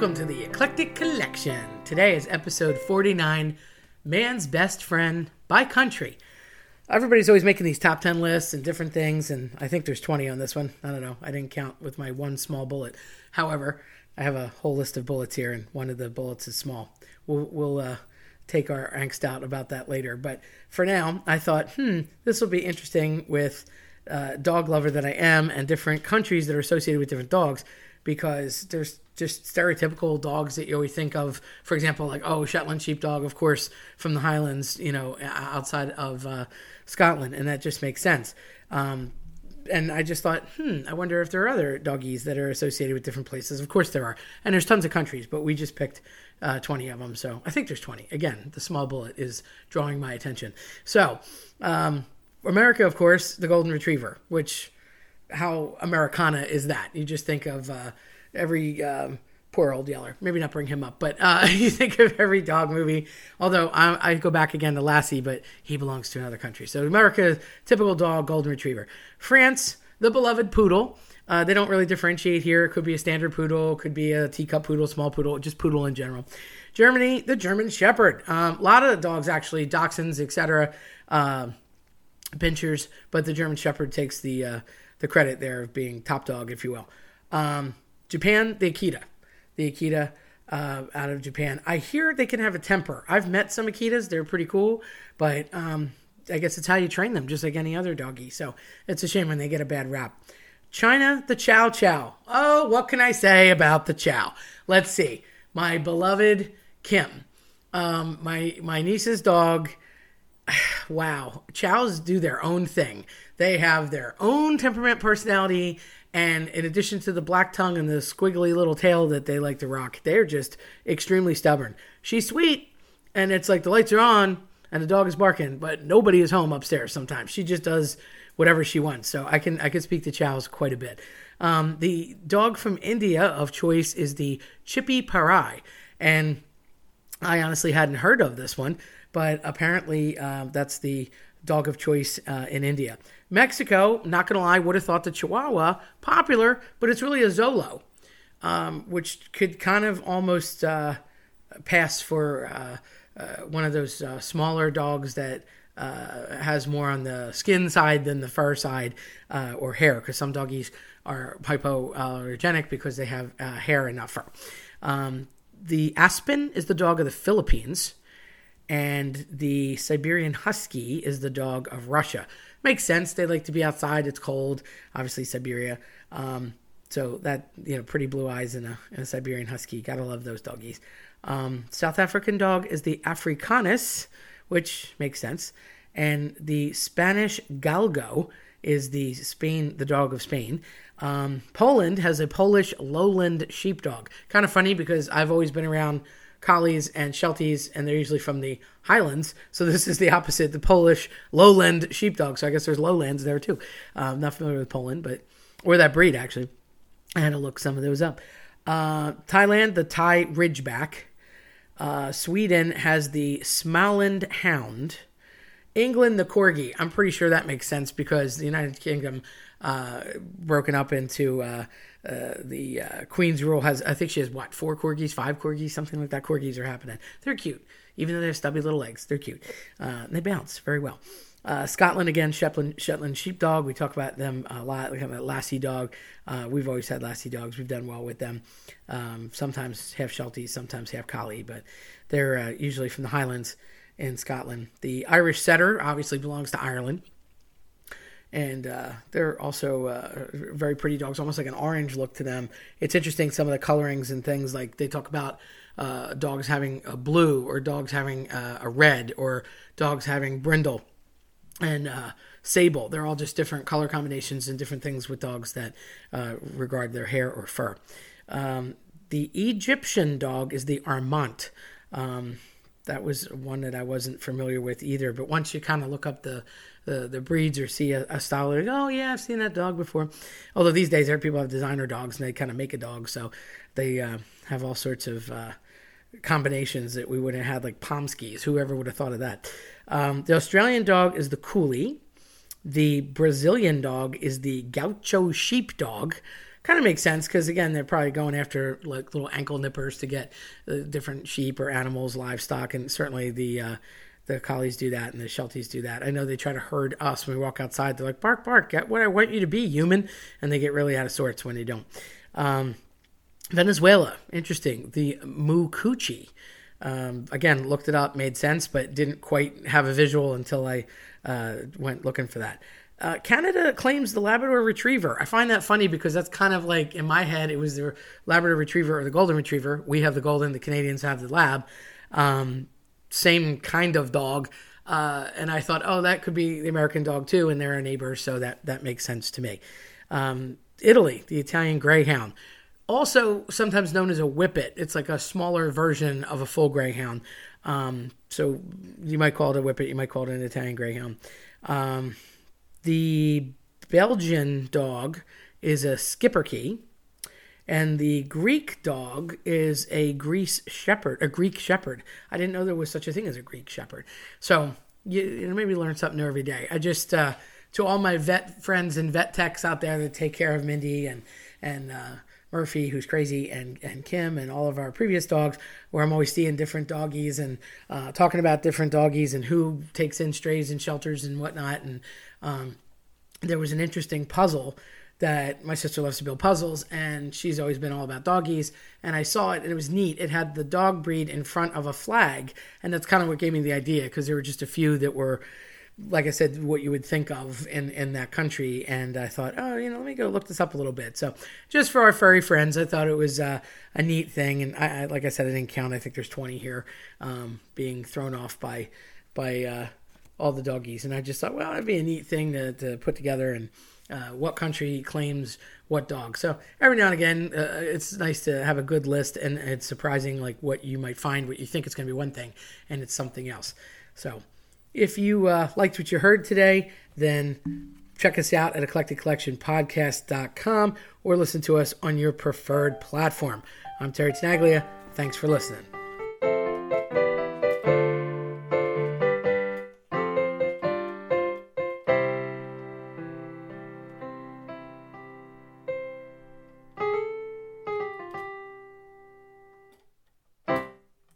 Welcome to the Eclectic Collection. Today is episode 49 Man's Best Friend by Country. Everybody's always making these top 10 lists and different things, and I think there's 20 on this one. I don't know. I didn't count with my one small bullet. However, I have a whole list of bullets here, and one of the bullets is small. We'll, we'll uh, take our angst out about that later. But for now, I thought, hmm, this will be interesting with uh, dog lover that I am and different countries that are associated with different dogs because there's just stereotypical dogs that you always think of. For example, like oh, Shetland sheepdog, of course, from the Highlands, you know, outside of uh, Scotland, and that just makes sense. Um, and I just thought, hmm, I wonder if there are other doggies that are associated with different places. Of course there are, and there's tons of countries, but we just picked uh, 20 of them, so I think there's 20. Again, the small bullet is drawing my attention. So, um, America, of course, the golden retriever, which how Americana is that? You just think of uh, every um, poor old Yeller. Maybe not bring him up, but uh, you think of every dog movie. Although I, I, go back again to Lassie, but he belongs to another country. So America, typical dog, golden retriever. France, the beloved poodle. Uh, they don't really differentiate here. It could be a standard poodle, could be a teacup poodle, small poodle, just poodle in general. Germany, the German Shepherd. Um, a lot of dogs actually, dachshunds, etc., uh, pinschers, but the German Shepherd takes the uh, the credit there of being top dog, if you will. Um, Japan, the Akita, the Akita uh, out of Japan. I hear they can have a temper. I've met some Akitas; they're pretty cool, but um, I guess it's how you train them, just like any other doggy. So it's a shame when they get a bad rap. China, the Chow Chow. Oh, what can I say about the Chow? Let's see. My beloved Kim, um, my my niece's dog. Wow, Chows do their own thing. They have their own temperament, personality, and in addition to the black tongue and the squiggly little tail that they like to rock, they're just extremely stubborn. She's sweet, and it's like the lights are on and the dog is barking, but nobody is home upstairs sometimes. She just does whatever she wants. So I can I can speak to Chows quite a bit. Um, the dog from India of choice is the Chippiparai, and I honestly hadn't heard of this one, but apparently uh, that's the dog of choice uh, in India. Mexico, not gonna lie, would have thought the Chihuahua popular, but it's really a Xolo, um, which could kind of almost uh, pass for uh, uh, one of those uh, smaller dogs that has more on the skin side than the fur side or hair, because some doggies are hypoallergenic because they have hair and not fur. Um, the Aspin is the dog of the Philippines and the Siberian Husky is the dog of Russia makes sense. They like to be outside. It's cold, obviously Siberia. Um, so that you know, pretty blue eyes in a, in a Siberian Husky. Gotta love those doggies. Um, South African dog is the Africanis, which makes sense, and the Spanish Galgo is the Spain, the dog of Spain. Um, Poland has a Polish lowland sheepdog. Kind of funny because I've always been around collies and shelties, and they're usually from the highlands. So this is the opposite, the Polish lowland sheepdog. So I guess there's lowlands there too. I'm um, not familiar with Poland, but or that breed actually. I had to look some of those up. Uh, Thailand, the Thai Ridgeback. Uh, Sweden has the Småland Hound. England, the Corgi. I'm pretty sure that makes sense because the United Kingdom uh, broken up into uh, the uh, Queen's Rule has, I think she has what, four corgis, five corgis, something like that. Corgis are happening. They're cute, even though they have stubby little legs. They're cute. Uh, they bounce very well. Uh, Scotland again, Shetland, Shetland sheepdog. We talk about them a lot. We have a Lassie dog. Uh, we've always had Lassie dogs. We've done well with them. Um, sometimes half Shelties, sometimes half Collie, but they're usually from the Highlands in Scotland. The Irish Setter obviously belongs to Ireland and uh, they're also uh, very pretty dogs, almost like an orange look to them. It's interesting some of the colorings and things like they talk about uh, dogs having a blue or dogs having uh, a red or dogs having brindle and uh, sable. They're all just different color combinations and different things with dogs that uh, regard their hair or fur. Um, the Egyptian dog is the Armant. Um, that was one that I wasn't familiar with either. But once you kind of look up the the, the breeds or see a, a style, like, oh yeah, I've seen that dog before. Although these days, there people have designer dogs and they kind of make a dog, so they uh, have all sorts of uh, combinations that we wouldn't have had, like Pomskis. Whoever would have thought of that? Um, the Australian dog is the Coolie. The Brazilian dog is the Gaucho sheepdog. kind of makes sense because again, they're probably going after like little ankle nippers to get uh, different sheep or animals, livestock, and certainly the uh, the collies do that and the shelties do that. I know they try to herd us when we walk outside. They're like, bark, bark, get what I want you to be, human. And they get really out of sorts when they don't. Um, Venezuela, interesting. The Mucuchi. Um, again, looked it up, made sense, but didn't quite have a visual until I uh, went looking for that. Uh, Canada claims the Labrador Retriever. I find that funny because that's kind of like in my head, it was the Labrador Retriever or the Golden Retriever. We have the Golden, the Canadians have the Lab. Um, same kind of dog. Uh, and I thought, oh, that could be the American dog too, and they're a neighbor, so that, that makes sense to me. Um, Italy, the Italian Greyhound also sometimes known as a whippet. It's like a smaller version of a full greyhound. Um, so you might call it a whippet, you might call it an Italian greyhound. Um, the Belgian dog is a Schipperke, and the Greek dog is a Greece shepherd, a Greek shepherd. I didn't know there was such a thing as a Greek shepherd. So you, you maybe learn something new every day. I just uh, to all my vet friends and vet techs out there that take care of Mindy and and uh, Murphy, who's crazy, and and Kim, and all of our previous dogs, where I'm always seeing different doggies and uh, talking about different doggies and who takes in strays and shelters and whatnot. And um, there was an interesting puzzle that my sister loves to build puzzles, and she's always been all about doggies. And I saw it, and it was neat. It had the dog breed in front of a flag, and that's kind of what gave me the idea because there were just a few that were like I said, what you would think of in, in that country. And I thought, oh, you know, let me go look this up a little bit. So just for our furry friends, I thought it was uh, a neat thing. And I, I, like I said, I didn't count. I think there's 20 here um, being thrown off by by uh, all the doggies. And I just thought, well, it'd be a neat thing to, to put together and uh, what country claims what dog. So every now and again, uh, it's nice to have a good list. And it's surprising, like what you might find, what you think it's going to be one thing, and it's something else. So if you uh, liked what you heard today, then check us out at eclecticcollectionpodcast.com or listen to us on your preferred platform. I'm Terry Tenaglia. Thanks for listening.